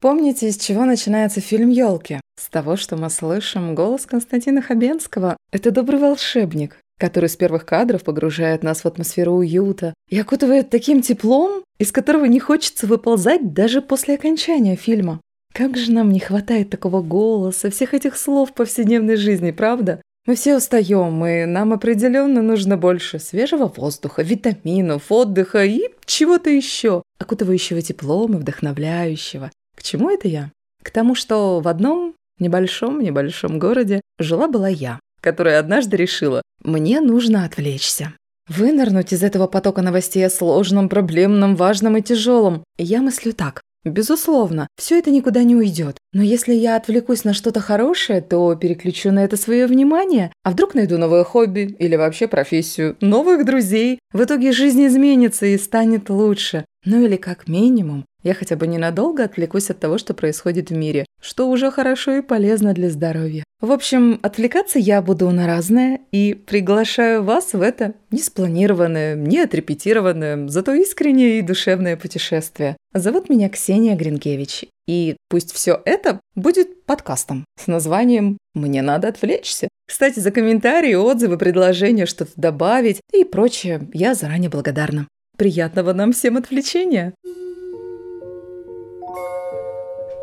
Помните, с чего начинается фильм «Елки»? С того, что мы слышим голос Константина Хабенского. Это добрый волшебник, который с первых кадров погружает нас в атмосферу уюта и окутывает таким теплом, из которого не хочется выползать даже после окончания фильма. Как же нам не хватает такого голоса, всех этих слов повседневной жизни, правда? Мы все устаем, и нам определенно нужно больше свежего воздуха, витаминов, отдыха и чего-то еще, окутывающего теплом и вдохновляющего. К чему это я? К тому, что в одном небольшом-небольшом городе жила-была я, которая однажды решила, мне нужно отвлечься. Вынырнуть из этого потока новостей о сложном, проблемном, важном и тяжелом. Я мыслю так. Безусловно, все это никуда не уйдет. Но если я отвлекусь на что-то хорошее, то переключу на это свое внимание, а вдруг найду новое хобби или вообще профессию, новых друзей. В итоге жизнь изменится и станет лучше. Ну или как минимум, я хотя бы ненадолго отвлекусь от того, что происходит в мире, что уже хорошо и полезно для здоровья. В общем, отвлекаться я буду на разное и приглашаю вас в это неспланированное, не отрепетированное, зато искреннее и душевное путешествие. Зовут меня Ксения Гринкевич, и пусть все это будет подкастом с названием «Мне надо отвлечься». Кстати, за комментарии, отзывы, предложения, что-то добавить и прочее я заранее благодарна. Приятного нам всем отвлечения!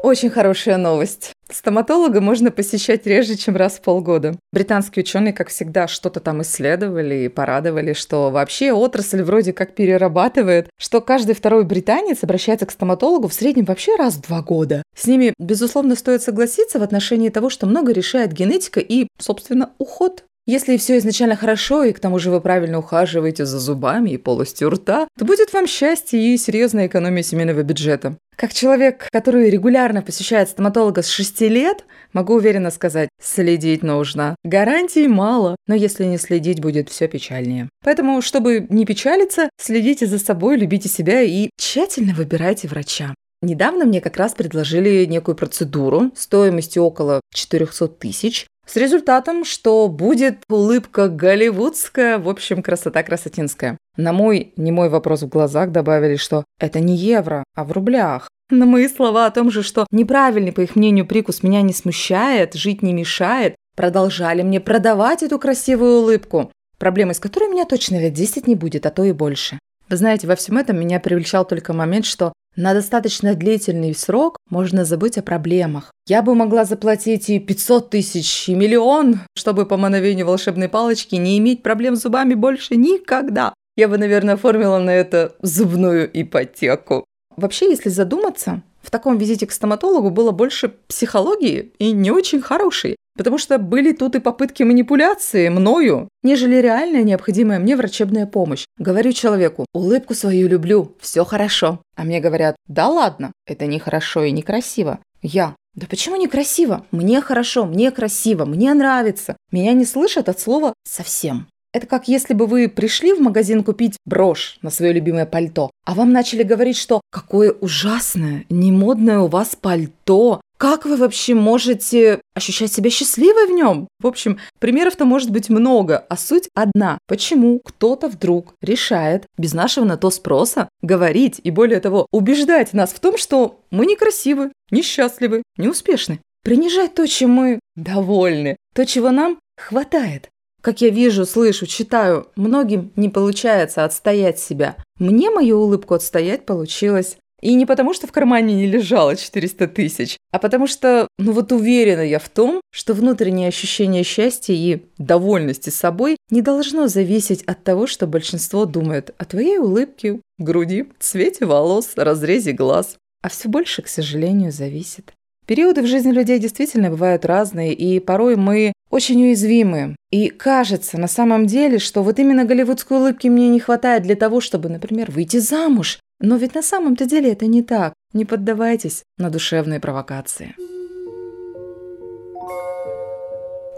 Очень хорошая новость. Стоматолога можно посещать реже, чем раз в полгода. Британские ученые, как всегда, что-то там исследовали и порадовали, что вообще отрасль вроде как перерабатывает, что каждый второй британец обращается к стоматологу в среднем вообще раз в два года. С ними, безусловно, стоит согласиться в отношении того, что много решает генетика и, собственно, уход. Если все изначально хорошо, и к тому же вы правильно ухаживаете за зубами и полостью рта, то будет вам счастье и серьезная экономия семейного бюджета. Как человек, который регулярно посещает стоматолога с 6 лет, могу уверенно сказать, следить нужно. Гарантий мало, но если не следить, будет все печальнее. Поэтому, чтобы не печалиться, следите за собой, любите себя и тщательно выбирайте врача. Недавно мне как раз предложили некую процедуру стоимостью около 400 тысяч, с результатом, что будет улыбка голливудская, в общем, красота красотинская. На мой немой вопрос в глазах добавили, что это не евро, а в рублях. На мои слова о том же, что неправильный, по их мнению, прикус меня не смущает, жить не мешает, продолжали мне продавать эту красивую улыбку, проблемы с которой меня точно лет 10 не будет, а то и больше. Вы знаете, во всем этом меня привлечал только момент, что на достаточно длительный срок можно забыть о проблемах. Я бы могла заплатить и 500 тысяч, и миллион, чтобы по мановению волшебной палочки не иметь проблем с зубами больше никогда. Я бы, наверное, оформила на это зубную ипотеку. Вообще, если задуматься, в таком визите к стоматологу было больше психологии и не очень хорошей. Потому что были тут и попытки манипуляции мною, нежели реальная необходимая мне врачебная помощь. Говорю человеку, улыбку свою люблю, все хорошо. А мне говорят, да ладно, это нехорошо и некрасиво. Я, да почему некрасиво? Мне хорошо, мне красиво, мне нравится. Меня не слышат от слова совсем. Это как если бы вы пришли в магазин купить брошь на свое любимое пальто, а вам начали говорить, что какое ужасное, немодное у вас пальто, как вы вообще можете ощущать себя счастливой в нем? В общем, примеров-то может быть много, а суть одна. Почему кто-то вдруг решает, без нашего на то спроса, говорить и более того, убеждать нас в том, что мы некрасивы, несчастливы, неуспешны. Принижать то, чем мы довольны, то, чего нам хватает. Как я вижу, слышу, читаю, многим не получается отстоять себя. Мне мою улыбку отстоять получилось. И не потому, что в кармане не лежало 400 тысяч, а потому что, ну вот уверена я в том, что внутреннее ощущение счастья и довольности собой не должно зависеть от того, что большинство думает о твоей улыбке, груди, цвете волос, разрезе глаз. А все больше, к сожалению, зависит. Периоды в жизни людей действительно бывают разные, и порой мы очень уязвимы. И кажется на самом деле, что вот именно голливудской улыбки мне не хватает для того, чтобы, например, выйти замуж. Но ведь на самом-то деле это не так. Не поддавайтесь на душевные провокации.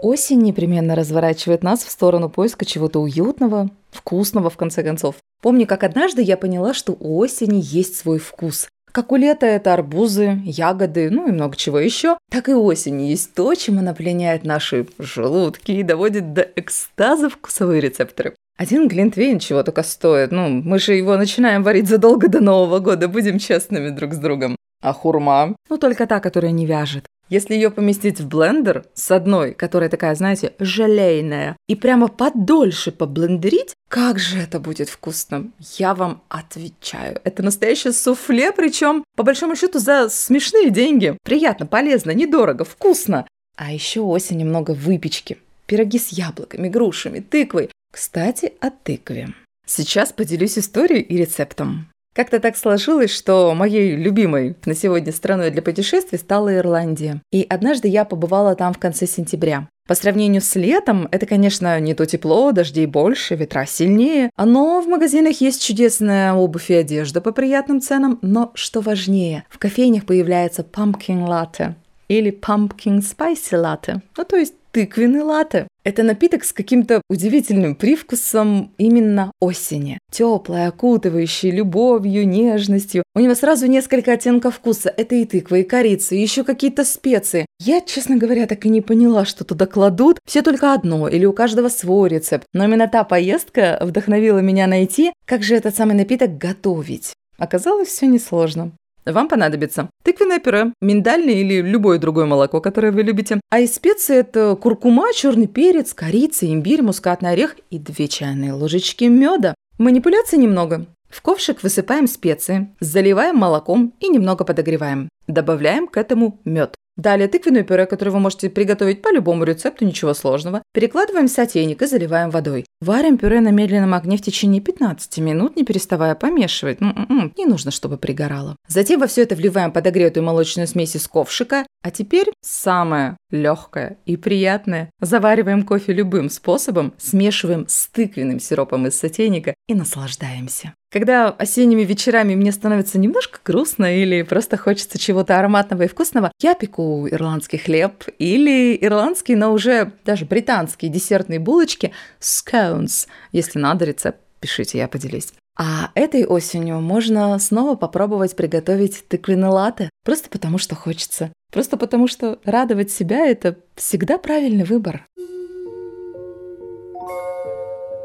Осень непременно разворачивает нас в сторону поиска чего-то уютного, вкусного, в конце концов. Помню, как однажды я поняла, что у осени есть свой вкус. Как у лета это арбузы, ягоды, ну и много чего еще, так и осенью есть то, чем она пленяет наши желудки и доводит до экстаза вкусовые рецепторы. Один глинтвейн чего только стоит. Ну, мы же его начинаем варить задолго до Нового года, будем честными друг с другом. А хурма? Ну, только та, которая не вяжет. Если ее поместить в блендер с одной, которая такая, знаете, желейная, и прямо подольше поблендерить, как же это будет вкусно? Я вам отвечаю. Это настоящее суфле, причем по большому счету за смешные деньги. Приятно, полезно, недорого, вкусно. А еще осень немного выпечки. Пироги с яблоками, грушами, тыквой. Кстати, о тыкве. Сейчас поделюсь историей и рецептом. Как-то так сложилось, что моей любимой на сегодня страной для путешествий стала Ирландия. И однажды я побывала там в конце сентября. По сравнению с летом, это, конечно, не то тепло, дождей больше, ветра сильнее, но в магазинах есть чудесная обувь и одежда по приятным ценам, но, что важнее, в кофейнях появляется pumpkin latte или pumpkin spicy latte, ну то есть тыквенный латте. Это напиток с каким-то удивительным привкусом именно осени. Теплый, окутывающий любовью, нежностью. У него сразу несколько оттенков вкуса. Это и тыква, и корица, и еще какие-то специи. Я, честно говоря, так и не поняла, что туда кладут. Все только одно, или у каждого свой рецепт. Но именно та поездка вдохновила меня найти, как же этот самый напиток готовить. Оказалось, все несложно. Вам понадобится тыквенное пюре, миндальное или любое другое молоко, которое вы любите. А из специй это куркума, черный перец, корица, имбирь, мускатный орех и две чайные ложечки меда. Манипуляций немного. В ковшик высыпаем специи, заливаем молоком и немного подогреваем. Добавляем к этому мед. Далее тыквенное пюре, которое вы можете приготовить по любому рецепту, ничего сложного. Перекладываем в сотейник и заливаем водой. Варим пюре на медленном огне в течение 15 минут, не переставая помешивать. М-м-м, не нужно, чтобы пригорало. Затем во все это вливаем подогретую молочную смесь из ковшика. А теперь самое легкое и приятное. Завариваем кофе любым способом, смешиваем с тыквенным сиропом из сотейника и наслаждаемся. Когда осенними вечерами мне становится немножко грустно или просто хочется чего-то ароматного и вкусного, я пеку ирландский хлеб или ирландские, но уже даже британские десертные булочки scones. Если надо рецепт, пишите, я поделюсь. А этой осенью можно снова попробовать приготовить тыквенный латте, просто потому что хочется. Просто потому что радовать себя – это всегда правильный выбор.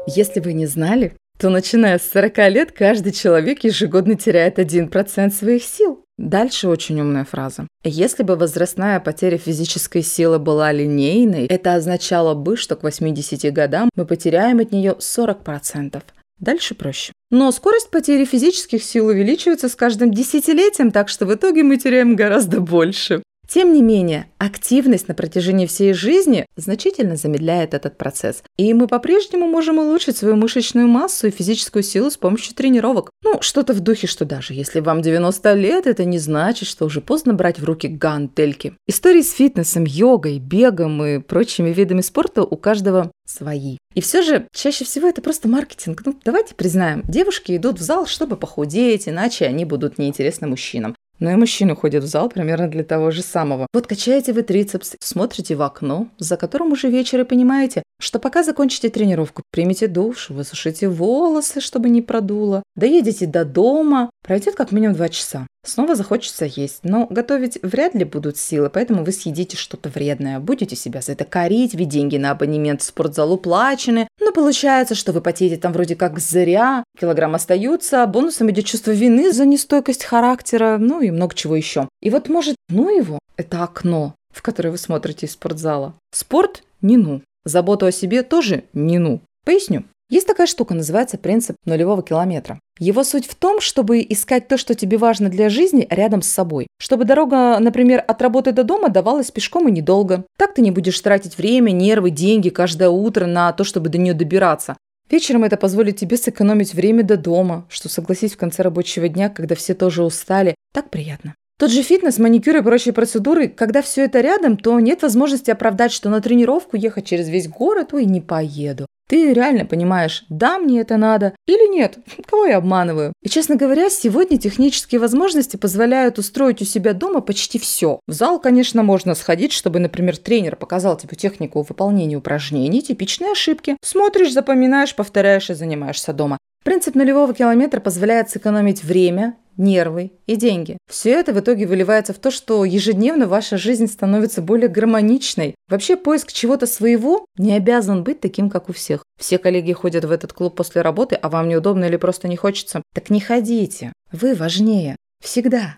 Если вы не знали, то начиная с 40 лет каждый человек ежегодно теряет 1% своих сил. Дальше очень умная фраза. Если бы возрастная потеря физической силы была линейной, это означало бы, что к 80 годам мы потеряем от нее 40%. Дальше проще. Но скорость потери физических сил увеличивается с каждым десятилетием, так что в итоге мы теряем гораздо больше. Тем не менее, активность на протяжении всей жизни значительно замедляет этот процесс. И мы по-прежнему можем улучшить свою мышечную массу и физическую силу с помощью тренировок. Ну, что-то в духе, что даже если вам 90 лет, это не значит, что уже поздно брать в руки гантельки. Истории с фитнесом, йогой, бегом и прочими видами спорта у каждого свои. И все же чаще всего это просто маркетинг. Ну, давайте признаем, девушки идут в зал, чтобы похудеть, иначе они будут неинтересны мужчинам. Но и мужчины ходят в зал примерно для того же самого. Вот качаете вы трицепс, смотрите в окно, за которым уже вечер, и понимаете, что пока закончите тренировку, примите душ, высушите волосы, чтобы не продуло, доедете до дома, пройдет как минимум два часа. Снова захочется есть, но готовить вряд ли будут силы, поэтому вы съедите что-то вредное, будете себя за это корить, ведь деньги на абонемент в спортзал уплачены, но получается, что вы потеете там вроде как зря, килограмм остаются, а бонусом идет чувство вины за нестойкость характера, ну и много чего еще. И вот может, ну его, это окно, в которое вы смотрите из спортзала. Спорт – не ну. Заботу о себе тоже не ну. Поясню. Есть такая штука, называется принцип нулевого километра. Его суть в том, чтобы искать то, что тебе важно для жизни, рядом с собой. Чтобы дорога, например, от работы до дома давалась пешком и недолго. Так ты не будешь тратить время, нервы, деньги каждое утро на то, чтобы до нее добираться. Вечером это позволит тебе сэкономить время до дома, что, согласись, в конце рабочего дня, когда все тоже устали, так приятно. Тот же фитнес, маникюр и прочие процедуры, когда все это рядом, то нет возможности оправдать, что на тренировку ехать через весь город, ой, не поеду. Ты реально понимаешь, да, мне это надо или нет, кого я обманываю. И, честно говоря, сегодня технические возможности позволяют устроить у себя дома почти все. В зал, конечно, можно сходить, чтобы, например, тренер показал тебе технику выполнения упражнений, типичные ошибки. Смотришь, запоминаешь, повторяешь и занимаешься дома. Принцип нулевого километра позволяет сэкономить время, нервы и деньги. Все это в итоге выливается в то, что ежедневно ваша жизнь становится более гармоничной. Вообще поиск чего-то своего не обязан быть таким, как у всех. Все коллеги ходят в этот клуб после работы, а вам неудобно или просто не хочется. Так не ходите. Вы важнее. Всегда.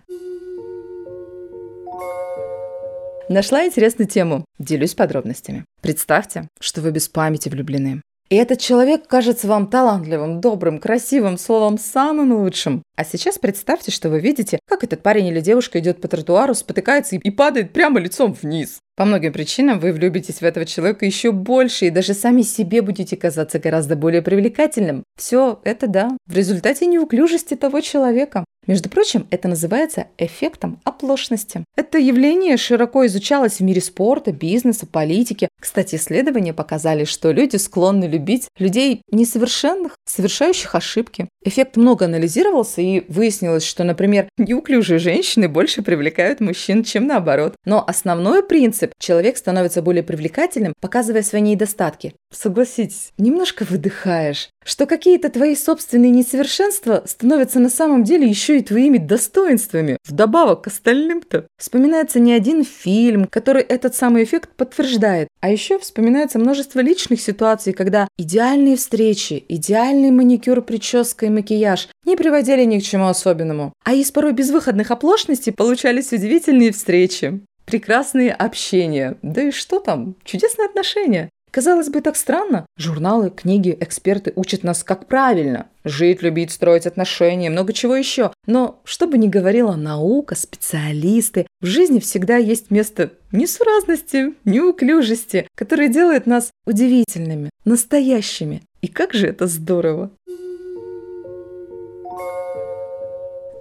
Нашла интересную тему. Делюсь подробностями. Представьте, что вы без памяти влюблены. И этот человек кажется вам талантливым, добрым, красивым, словом, самым лучшим. А сейчас представьте, что вы видите, как этот парень или девушка идет по тротуару, спотыкается и падает прямо лицом вниз. По многим причинам вы влюбитесь в этого человека еще больше и даже сами себе будете казаться гораздо более привлекательным. Все это да, в результате неуклюжести того человека. Между прочим, это называется эффектом оплошности. Это явление широко изучалось в мире спорта, бизнеса, политики. Кстати, исследования показали, что люди склонны любить людей несовершенных, совершающих ошибки. Эффект много анализировался и выяснилось, что, например, неуклюжие женщины больше привлекают мужчин, чем наоборот. Но основной принцип – человек становится более привлекательным, показывая свои недостатки. Согласитесь, немножко выдыхаешь, что какие-то твои собственные несовершенства становятся на самом деле еще и твоими достоинствами, вдобавок к остальным-то. Вспоминается не один фильм, который этот самый эффект подтверждает, а еще вспоминается множество личных ситуаций, когда идеальные встречи, идеальный маникюр, прическа и макияж не приводили ни к чему особенному, а из порой безвыходных оплошностей получались удивительные встречи прекрасные общения. Да и что там, чудесные отношения. Казалось бы, так странно. Журналы, книги, эксперты учат нас, как правильно. Жить, любить, строить отношения, много чего еще. Но, что бы ни говорила наука, специалисты, в жизни всегда есть место несуразности, неуклюжести, которое делает нас удивительными, настоящими. И как же это здорово!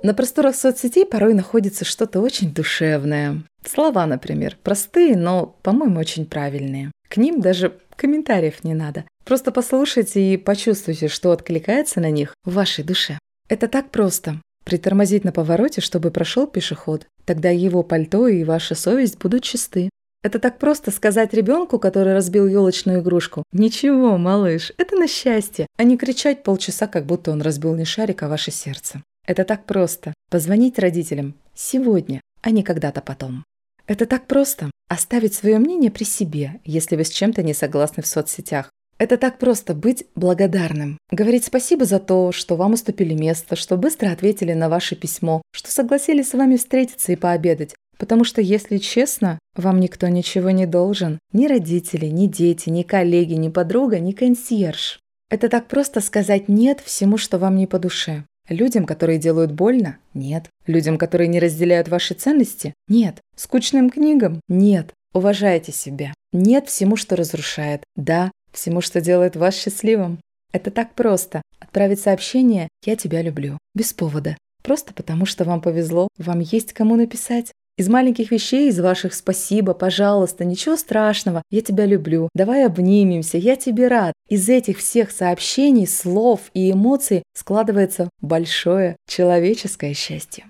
На просторах соцсетей порой находится что-то очень душевное. Слова, например, простые, но, по-моему, очень правильные. К ним даже комментариев не надо. Просто послушайте и почувствуйте, что откликается на них в вашей душе. Это так просто. Притормозить на повороте, чтобы прошел пешеход. Тогда его пальто и ваша совесть будут чисты. Это так просто сказать ребенку, который разбил елочную игрушку. Ничего, малыш, это на счастье, а не кричать полчаса, как будто он разбил не шарик, а ваше сердце. Это так просто. Позвонить родителям сегодня, а не когда-то потом. Это так просто. Оставить свое мнение при себе, если вы с чем-то не согласны в соцсетях. Это так просто быть благодарным. Говорить спасибо за то, что вам уступили место, что быстро ответили на ваше письмо, что согласились с вами встретиться и пообедать. Потому что, если честно, вам никто ничего не должен. Ни родители, ни дети, ни коллеги, ни подруга, ни консьерж. Это так просто сказать «нет» всему, что вам не по душе. Людям, которые делают больно? Нет. Людям, которые не разделяют ваши ценности? Нет. Скучным книгам? Нет. Уважайте себя. Нет всему, что разрушает. Да, всему, что делает вас счастливым. Это так просто. Отправить сообщение «Я тебя люблю». Без повода. Просто потому, что вам повезло, вам есть кому написать. Из маленьких вещей, из ваших «спасибо», «пожалуйста», «ничего страшного», «я тебя люблю», «давай обнимемся», «я тебе рад». Из этих всех сообщений, слов и эмоций складывается большое человеческое счастье.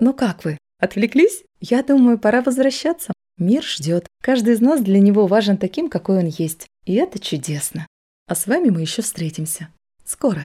Ну как вы? Отвлеклись? Я думаю, пора возвращаться. Мир ждет. Каждый из нас для него важен таким, какой он есть. И это чудесно. А с вами мы еще встретимся. Скоро.